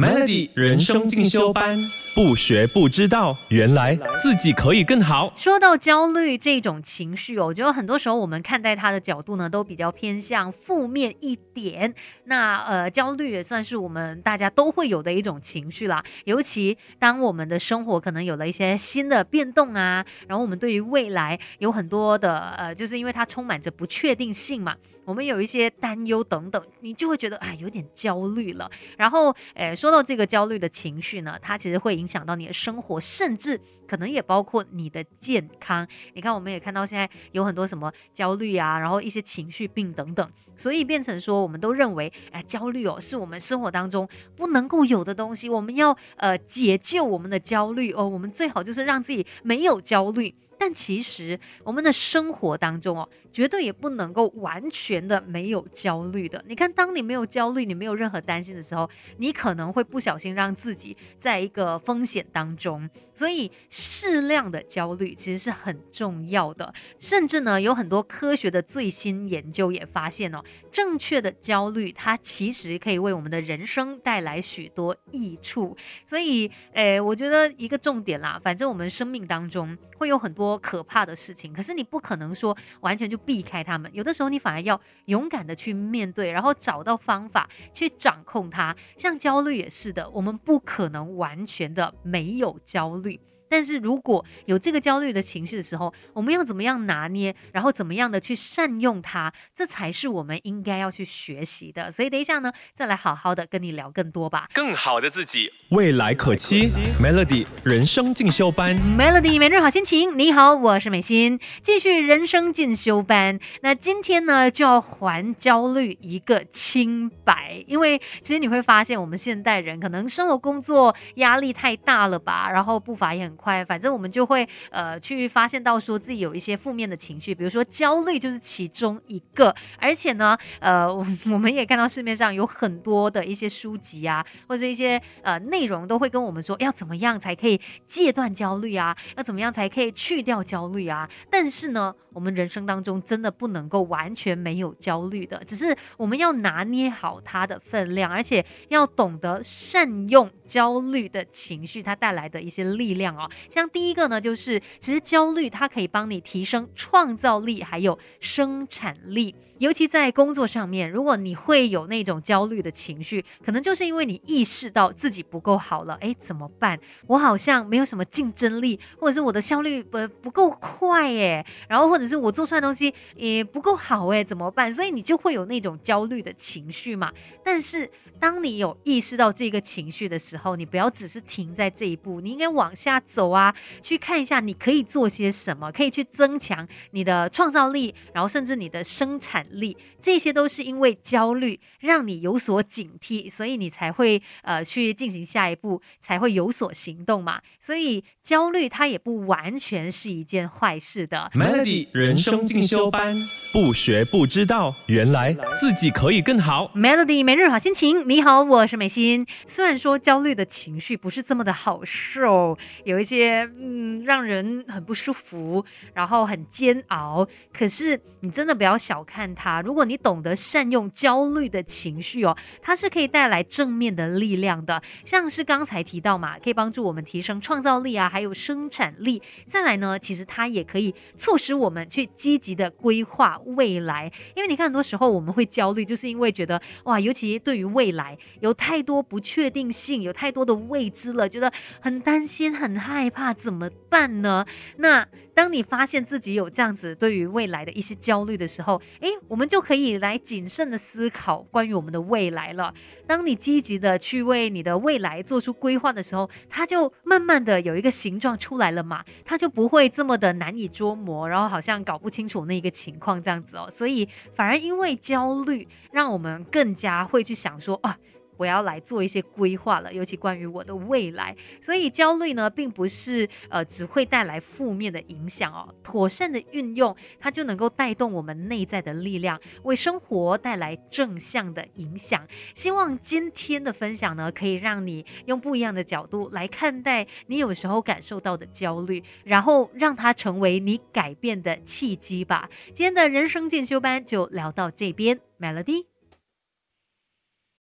Melody 人生进修班，不学不知道，原来自己可以更好。说到焦虑这种情绪哦，我觉得很多时候我们看待它的角度呢，都比较偏向负面一点。那呃，焦虑也算是我们大家都会有的一种情绪啦。尤其当我们的生活可能有了一些新的变动啊，然后我们对于未来有很多的呃，就是因为它充满着不确定性嘛。我们有一些担忧等等，你就会觉得哎有点焦虑了。然后，诶，说到这个焦虑的情绪呢，它其实会影响到你的生活，甚至可能也包括你的健康。你看，我们也看到现在有很多什么焦虑啊，然后一些情绪病等等，所以变成说，我们都认为，哎，焦虑哦，是我们生活当中不能够有的东西。我们要呃解救我们的焦虑哦，我们最好就是让自己没有焦虑。但其实我们的生活当中哦，绝对也不能够完全的没有焦虑的。你看，当你没有焦虑，你没有任何担心的时候，你可能会不小心让自己在一个风险当中。所以适量的焦虑其实是很重要的。甚至呢，有很多科学的最新研究也发现哦，正确的焦虑它其实可以为我们的人生带来许多益处。所以，诶，我觉得一个重点啦，反正我们生命当中会有很多。可怕的事情，可是你不可能说完全就避开他们，有的时候你反而要勇敢的去面对，然后找到方法去掌控它。像焦虑也是的，我们不可能完全的没有焦虑。但是如果有这个焦虑的情绪的时候，我们要怎么样拿捏，然后怎么样的去善用它，这才是我们应该要去学习的。所以等一下呢，再来好好的跟你聊更多吧。更好的自己，未来可期。Melody 人生进修班，Melody 每日好心情。你好，我是美心，继续人生进修班。那今天呢，就要还焦虑一个清白，因为其实你会发现，我们现代人可能生活工作压力太大了吧，然后步伐也很。快，反正我们就会呃去发现到说自己有一些负面的情绪，比如说焦虑就是其中一个。而且呢，呃，我们也看到市面上有很多的一些书籍啊，或者一些呃内容都会跟我们说要怎么样才可以戒断焦虑啊，要怎么样才可以去掉焦虑啊。但是呢，我们人生当中真的不能够完全没有焦虑的，只是我们要拿捏好它的分量，而且要懂得善用焦虑的情绪它带来的一些力量哦。像第一个呢，就是其实焦虑它可以帮你提升创造力，还有生产力。尤其在工作上面，如果你会有那种焦虑的情绪，可能就是因为你意识到自己不够好了。哎，怎么办？我好像没有什么竞争力，或者是我的效率不不够快哎，然后或者是我做出来东西也不够好哎，怎么办？所以你就会有那种焦虑的情绪嘛。但是当你有意识到这个情绪的时候，你不要只是停在这一步，你应该往下走啊，去看一下你可以做些什么，可以去增强你的创造力，然后甚至你的生产。力，这些都是因为焦虑让你有所警惕，所以你才会呃去进行下一步，才会有所行动嘛。所以焦虑它也不完全是一件坏事的。Melody 人生进修班，不学不知道，原来自己可以更好。Melody 每日好心情，你好，我是美心。虽然说焦虑的情绪不是这么的好受，有一些些嗯让人很不舒服，然后很煎熬，可是你真的不要小看。它，如果你懂得善用焦虑的情绪哦，它是可以带来正面的力量的。像是刚才提到嘛，可以帮助我们提升创造力啊，还有生产力。再来呢，其实它也可以促使我们去积极的规划未来。因为你看，很多时候我们会焦虑，就是因为觉得哇，尤其对于未来有太多不确定性，有太多的未知了，觉得很担心、很害害怕，怎么办呢？那当你发现自己有这样子对于未来的一些焦虑的时候，诶，我们就可以来谨慎的思考关于我们的未来了。当你积极的去为你的未来做出规划的时候，它就慢慢的有一个形状出来了嘛，它就不会这么的难以捉摸，然后好像搞不清楚那一个情况这样子哦。所以反而因为焦虑，让我们更加会去想说啊。我要来做一些规划了，尤其关于我的未来。所以焦虑呢，并不是呃只会带来负面的影响哦。妥善的运用，它就能够带动我们内在的力量，为生活带来正向的影响。希望今天的分享呢，可以让你用不一样的角度来看待你有时候感受到的焦虑，然后让它成为你改变的契机吧。今天的人生进修班就聊到这边，Melody。